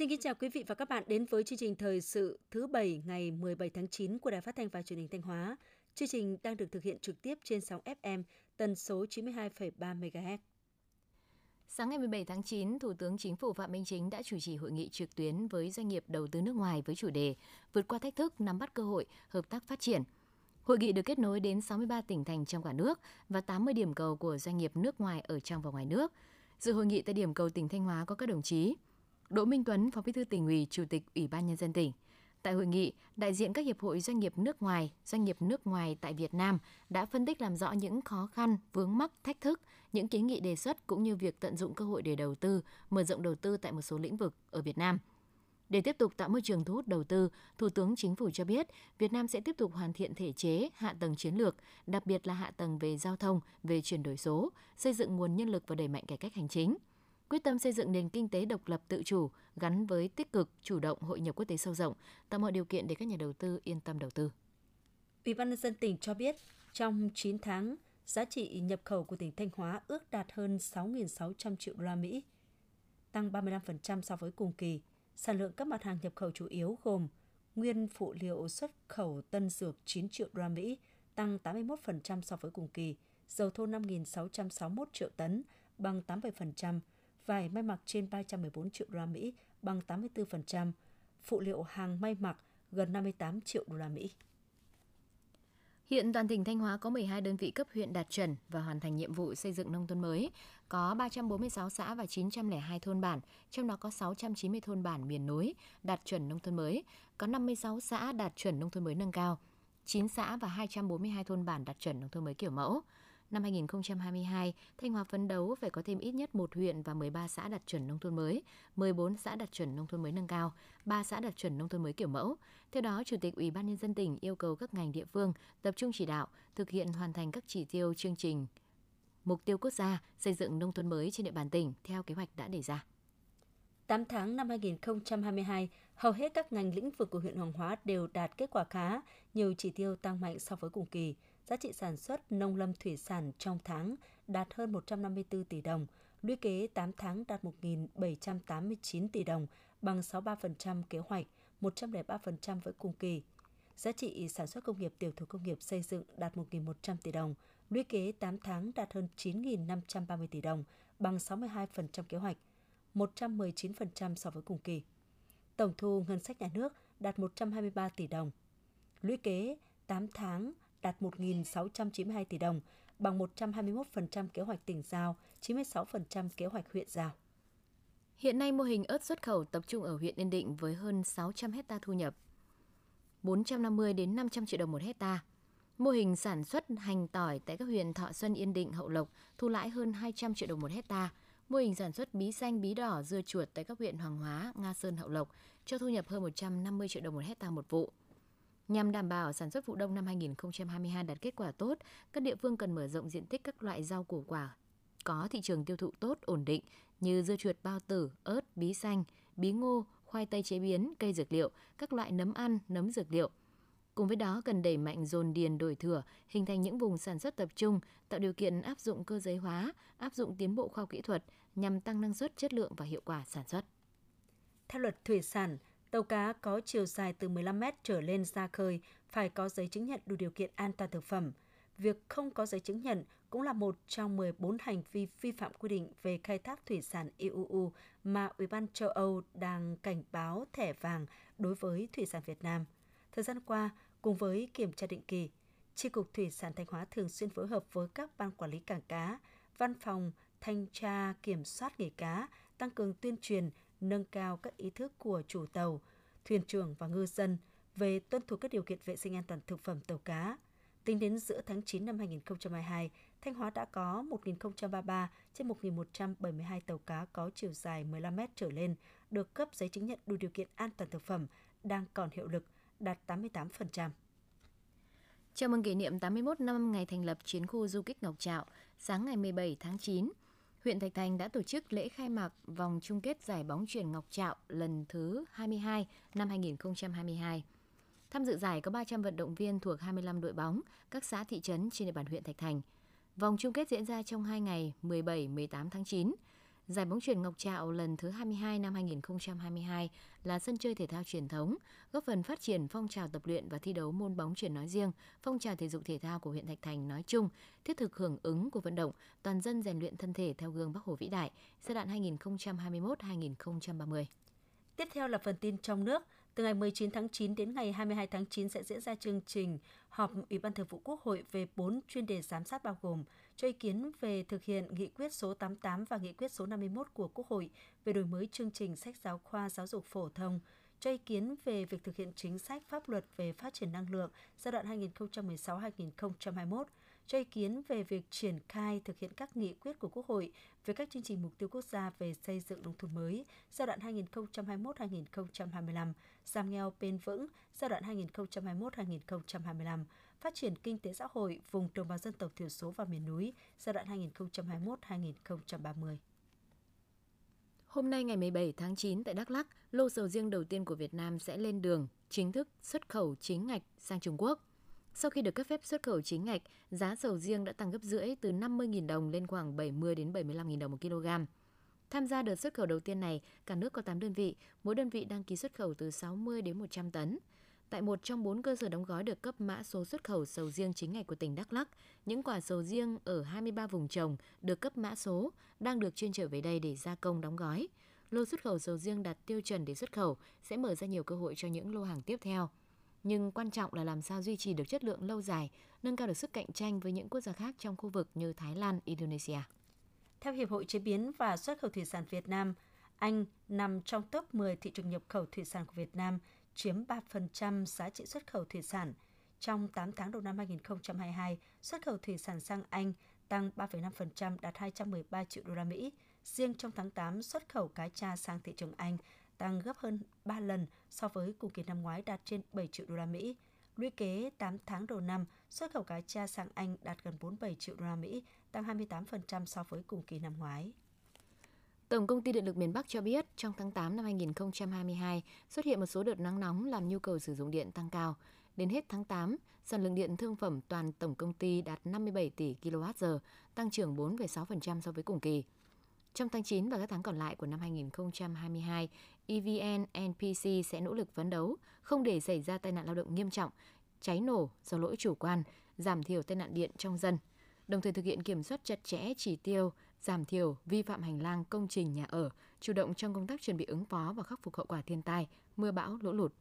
Xin kính chào quý vị và các bạn đến với chương trình thời sự thứ Bảy ngày 17 tháng 9 của Đài Phát thanh và Truyền hình Thanh Hóa. Chương trình đang được thực hiện trực tiếp trên sóng FM tần số 92,3 MHz. Sáng ngày 17 tháng 9, Thủ tướng Chính phủ Phạm Minh Chính đã chủ trì hội nghị trực tuyến với doanh nghiệp đầu tư nước ngoài với chủ đề Vượt qua thách thức, nắm bắt cơ hội, hợp tác phát triển. Hội nghị được kết nối đến 63 tỉnh thành trong cả nước và 80 điểm cầu của doanh nghiệp nước ngoài ở trong và ngoài nước. Dự hội nghị tại điểm cầu tỉnh Thanh Hóa có các đồng chí Đỗ Minh Tuấn, Phó Bí thư tỉnh ủy, Chủ tịch Ủy ban nhân dân tỉnh. Tại hội nghị, đại diện các hiệp hội doanh nghiệp nước ngoài, doanh nghiệp nước ngoài tại Việt Nam đã phân tích làm rõ những khó khăn, vướng mắc, thách thức, những kiến nghị đề xuất cũng như việc tận dụng cơ hội để đầu tư, mở rộng đầu tư tại một số lĩnh vực ở Việt Nam. Để tiếp tục tạo môi trường thu hút đầu tư, Thủ tướng Chính phủ cho biết Việt Nam sẽ tiếp tục hoàn thiện thể chế, hạ tầng chiến lược, đặc biệt là hạ tầng về giao thông, về chuyển đổi số, xây dựng nguồn nhân lực và đẩy mạnh cải cách hành chính – quyết tâm xây dựng nền kinh tế độc lập tự chủ gắn với tích cực, chủ động hội nhập quốc tế sâu rộng, tạo mọi điều kiện để các nhà đầu tư yên tâm đầu tư. Ủy ban nhân dân tỉnh cho biết, trong 9 tháng, giá trị nhập khẩu của tỉnh Thanh Hóa ước đạt hơn 6.600 triệu đô la Mỹ, tăng 35% so với cùng kỳ. Sản lượng các mặt hàng nhập khẩu chủ yếu gồm nguyên phụ liệu xuất khẩu tân dược 9 triệu đô la Mỹ, tăng 81% so với cùng kỳ, dầu thô 5.661 triệu tấn, bằng 87%, vải may mặc trên 314 triệu đô la Mỹ, bằng 84%, phụ liệu hàng may mặc gần 58 triệu đô la Mỹ. Hiện toàn tỉnh Thanh Hóa có 12 đơn vị cấp huyện đạt chuẩn và hoàn thành nhiệm vụ xây dựng nông thôn mới, có 346 xã và 902 thôn bản, trong đó có 690 thôn bản miền núi đạt chuẩn nông thôn mới, có 56 xã đạt chuẩn nông thôn mới nâng cao, 9 xã và 242 thôn bản đạt chuẩn nông thôn mới kiểu mẫu. Năm 2022, Thanh Hóa phấn đấu phải có thêm ít nhất một huyện và 13 xã đạt chuẩn nông thôn mới, 14 xã đạt chuẩn nông thôn mới nâng cao, 3 xã đạt chuẩn nông thôn mới kiểu mẫu. Theo đó, Chủ tịch Ủy ban nhân dân tỉnh yêu cầu các ngành địa phương tập trung chỉ đạo thực hiện hoàn thành các chỉ tiêu chương trình mục tiêu quốc gia xây dựng nông thôn mới trên địa bàn tỉnh theo kế hoạch đã đề ra. 8 tháng năm 2022, hầu hết các ngành lĩnh vực của huyện Hoàng Hóa đều đạt kết quả khá, nhiều chỉ tiêu tăng mạnh so với cùng kỳ giá trị sản xuất nông lâm thủy sản trong tháng đạt hơn 154 tỷ đồng, lũy kế 8 tháng đạt 1.789 tỷ đồng, bằng 63% kế hoạch, 103% với cùng kỳ. Giá trị sản xuất công nghiệp tiểu thủ công nghiệp xây dựng đạt 1.100 tỷ đồng, lũy kế 8 tháng đạt hơn 9.530 tỷ đồng, bằng 62% kế hoạch, 119% so với cùng kỳ. Tổng thu ngân sách nhà nước đạt 123 tỷ đồng. Lũy kế 8 tháng đạt 1.692 tỷ đồng, bằng 121% kế hoạch tỉnh giao, 96% kế hoạch huyện giao. Hiện nay mô hình ớt xuất khẩu tập trung ở huyện Yên Định với hơn 600 hecta thu nhập, 450 đến 500 triệu đồng một hecta. Mô hình sản xuất hành tỏi tại các huyện Thọ Xuân, Yên Định, Hậu Lộc thu lãi hơn 200 triệu đồng một hecta. Mô hình sản xuất bí xanh, bí đỏ, dưa chuột tại các huyện Hoàng Hóa, Nga Sơn, Hậu Lộc cho thu nhập hơn 150 triệu đồng một hecta một vụ. Nhằm đảm bảo sản xuất vụ đông năm 2022 đạt kết quả tốt, các địa phương cần mở rộng diện tích các loại rau củ quả có thị trường tiêu thụ tốt, ổn định như dưa chuột bao tử, ớt, bí xanh, bí ngô, khoai tây chế biến, cây dược liệu, các loại nấm ăn, nấm dược liệu. Cùng với đó cần đẩy mạnh dồn điền đổi thửa, hình thành những vùng sản xuất tập trung, tạo điều kiện áp dụng cơ giới hóa, áp dụng tiến bộ khoa học kỹ thuật nhằm tăng năng suất, chất lượng và hiệu quả sản xuất. Theo luật thủy sản, Tàu cá có chiều dài từ 15 mét trở lên ra khơi phải có giấy chứng nhận đủ điều kiện an toàn thực phẩm. Việc không có giấy chứng nhận cũng là một trong 14 hành vi vi phạm quy định về khai thác thủy sản EUU mà Ủy ban châu Âu đang cảnh báo thẻ vàng đối với thủy sản Việt Nam. Thời gian qua, cùng với kiểm tra định kỳ, Tri Cục Thủy sản Thanh Hóa thường xuyên phối hợp với các ban quản lý cảng cá, văn phòng, thanh tra, kiểm soát nghề cá, tăng cường tuyên truyền, nâng cao các ý thức của chủ tàu, thuyền trưởng và ngư dân về tuân thủ các điều kiện vệ sinh an toàn thực phẩm tàu cá. Tính đến giữa tháng 9 năm 2022, Thanh Hóa đã có 1.033 trên 1.172 tàu cá có chiều dài 15 mét trở lên được cấp giấy chứng nhận đủ điều kiện an toàn thực phẩm đang còn hiệu lực, đạt 88%. Chào mừng kỷ niệm 81 năm ngày thành lập chiến khu du kích Ngọc Trạo, sáng ngày 17 tháng 9, huyện Thạch Thành đã tổ chức lễ khai mạc vòng chung kết giải bóng truyền Ngọc Trạo lần thứ 22 năm 2022. Tham dự giải có 300 vận động viên thuộc 25 đội bóng, các xã thị trấn trên địa bàn huyện Thạch Thành. Vòng chung kết diễn ra trong 2 ngày 17-18 tháng 9. Giải bóng chuyền Ngọc Trạo lần thứ 22 năm 2022 là sân chơi thể thao truyền thống, góp phần phát triển phong trào tập luyện và thi đấu môn bóng chuyền nói riêng, phong trào thể dục thể thao của huyện Thạch Thành nói chung, thiết thực hưởng ứng của vận động toàn dân rèn luyện thân thể theo gương Bắc Hồ vĩ đại giai đoạn 2021-2030. Tiếp theo là phần tin trong nước. Từ ngày 19 tháng 9 đến ngày 22 tháng 9 sẽ diễn ra chương trình họp Ủy ban Thường vụ Quốc hội về 4 chuyên đề giám sát bao gồm cho ý kiến về thực hiện nghị quyết số 88 và nghị quyết số 51 của Quốc hội về đổi mới chương trình sách giáo khoa giáo dục phổ thông, cho ý kiến về việc thực hiện chính sách pháp luật về phát triển năng lượng giai đoạn 2016-2021, cho ý kiến về việc triển khai thực hiện các nghị quyết của Quốc hội về các chương trình mục tiêu quốc gia về xây dựng nông thôn mới giai đoạn 2021-2025, giảm nghèo bền vững giai đoạn 2021-2025, phát triển kinh tế xã hội vùng đồng bào dân tộc thiểu số và miền núi giai đoạn 2021-2030. Hôm nay ngày 17 tháng 9 tại Đắk Lắk, lô sầu riêng đầu tiên của Việt Nam sẽ lên đường chính thức xuất khẩu chính ngạch sang Trung Quốc. Sau khi được cấp phép xuất khẩu chính ngạch, giá sầu riêng đã tăng gấp rưỡi từ 50.000 đồng lên khoảng 70 đến 75.000 đồng một kg. Tham gia đợt xuất khẩu đầu tiên này, cả nước có 8 đơn vị, mỗi đơn vị đăng ký xuất khẩu từ 60 đến 100 tấn. Tại một trong bốn cơ sở đóng gói được cấp mã số xuất khẩu sầu riêng chính ngạch của tỉnh Đắk Lắk, những quả sầu riêng ở 23 vùng trồng được cấp mã số đang được chuyên trở về đây để gia công đóng gói. Lô xuất khẩu sầu riêng đạt tiêu chuẩn để xuất khẩu sẽ mở ra nhiều cơ hội cho những lô hàng tiếp theo. Nhưng quan trọng là làm sao duy trì được chất lượng lâu dài, nâng cao được sức cạnh tranh với những quốc gia khác trong khu vực như Thái Lan, Indonesia. Theo Hiệp hội Chế biến và Xuất khẩu Thủy sản Việt Nam, Anh nằm trong top 10 thị trường nhập khẩu thủy sản của Việt Nam, chiếm 3% giá trị xuất khẩu thủy sản. Trong 8 tháng đầu năm 2022, xuất khẩu thủy sản sang Anh tăng 3,5% đạt 213 triệu đô la Mỹ. Riêng trong tháng 8, xuất khẩu cá tra sang thị trường Anh tăng gấp hơn 3 lần so với cùng kỳ năm ngoái đạt trên 7 triệu đô la Mỹ. Lũy kế 8 tháng đầu năm, xuất khẩu cá tra sang Anh đạt gần 47 triệu đô la Mỹ, tăng 28% so với cùng kỳ năm ngoái. Tổng công ty Điện lực miền Bắc cho biết, trong tháng 8 năm 2022 xuất hiện một số đợt nắng nóng làm nhu cầu sử dụng điện tăng cao. Đến hết tháng 8, sản lượng điện thương phẩm toàn tổng công ty đạt 57 tỷ kWh, tăng trưởng 4,6% so với cùng kỳ. Trong tháng 9 và các tháng còn lại của năm 2022, EVN NPC sẽ nỗ lực phấn đấu không để xảy ra tai nạn lao động nghiêm trọng, cháy nổ do lỗi chủ quan, giảm thiểu tai nạn điện trong dân, đồng thời thực hiện kiểm soát chặt chẽ chỉ tiêu, giảm thiểu vi phạm hành lang công trình nhà ở, chủ động trong công tác chuẩn bị ứng phó và khắc phục hậu quả thiên tai, mưa bão, lũ lụt.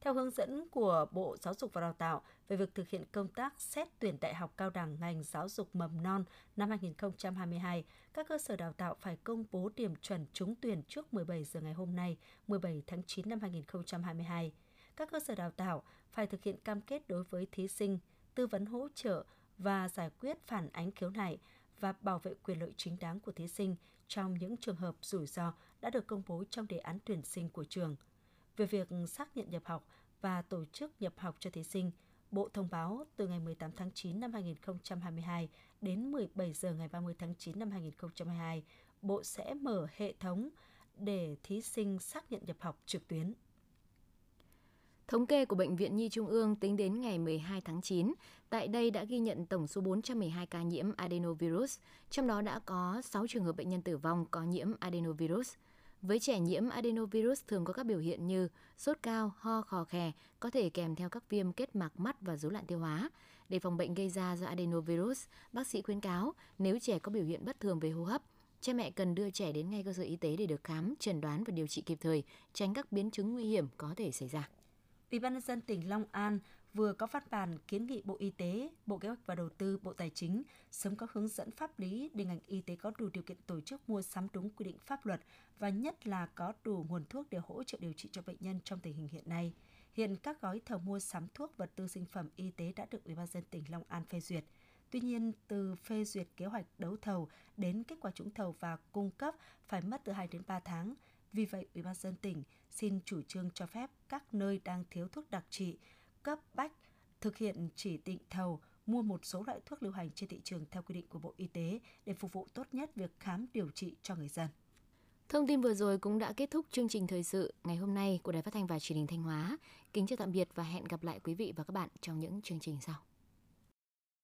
Theo hướng dẫn của Bộ Giáo dục và Đào tạo về việc thực hiện công tác xét tuyển đại học cao đẳng ngành giáo dục mầm non năm 2022, các cơ sở đào tạo phải công bố điểm chuẩn trúng tuyển trước 17 giờ ngày hôm nay, 17 tháng 9 năm 2022. Các cơ sở đào tạo phải thực hiện cam kết đối với thí sinh, tư vấn hỗ trợ và giải quyết phản ánh khiếu nại và bảo vệ quyền lợi chính đáng của thí sinh trong những trường hợp rủi ro đã được công bố trong đề án tuyển sinh của trường – về việc xác nhận nhập học và tổ chức nhập học cho thí sinh, Bộ thông báo từ ngày 18 tháng 9 năm 2022 đến 17 giờ ngày 30 tháng 9 năm 2022, Bộ sẽ mở hệ thống để thí sinh xác nhận nhập học trực tuyến. Thống kê của Bệnh viện Nhi Trung ương tính đến ngày 12 tháng 9, tại đây đã ghi nhận tổng số 412 ca nhiễm adenovirus, trong đó đã có 6 trường hợp bệnh nhân tử vong có nhiễm adenovirus – với trẻ nhiễm adenovirus thường có các biểu hiện như sốt cao, ho, khò khè, có thể kèm theo các viêm kết mạc mắt và rối loạn tiêu hóa. Để phòng bệnh gây ra do adenovirus, bác sĩ khuyến cáo nếu trẻ có biểu hiện bất thường về hô hấp, cha mẹ cần đưa trẻ đến ngay cơ sở y tế để được khám, chẩn đoán và điều trị kịp thời, tránh các biến chứng nguy hiểm có thể xảy ra. Ủy ban nhân dân tỉnh Long An vừa có văn bản kiến nghị Bộ Y tế, Bộ Kế hoạch và Đầu tư, Bộ Tài chính sớm có hướng dẫn pháp lý để ngành y tế có đủ điều kiện tổ chức mua sắm đúng quy định pháp luật và nhất là có đủ nguồn thuốc để hỗ trợ điều trị cho bệnh nhân trong tình hình hiện nay. Hiện các gói thầu mua sắm thuốc vật tư sinh phẩm y tế đã được Ủy ban dân tỉnh Long An phê duyệt. Tuy nhiên, từ phê duyệt kế hoạch đấu thầu đến kết quả trúng thầu và cung cấp phải mất từ 2 đến 3 tháng. Vì vậy, Ủy ban dân tỉnh xin chủ trương cho phép các nơi đang thiếu thuốc đặc trị cấp bách thực hiện chỉ định thầu mua một số loại thuốc lưu hành trên thị trường theo quy định của Bộ Y tế để phục vụ tốt nhất việc khám điều trị cho người dân. Thông tin vừa rồi cũng đã kết thúc chương trình thời sự ngày hôm nay của Đài Phát thanh và Truyền hình Thanh Hóa. Kính chào tạm biệt và hẹn gặp lại quý vị và các bạn trong những chương trình sau.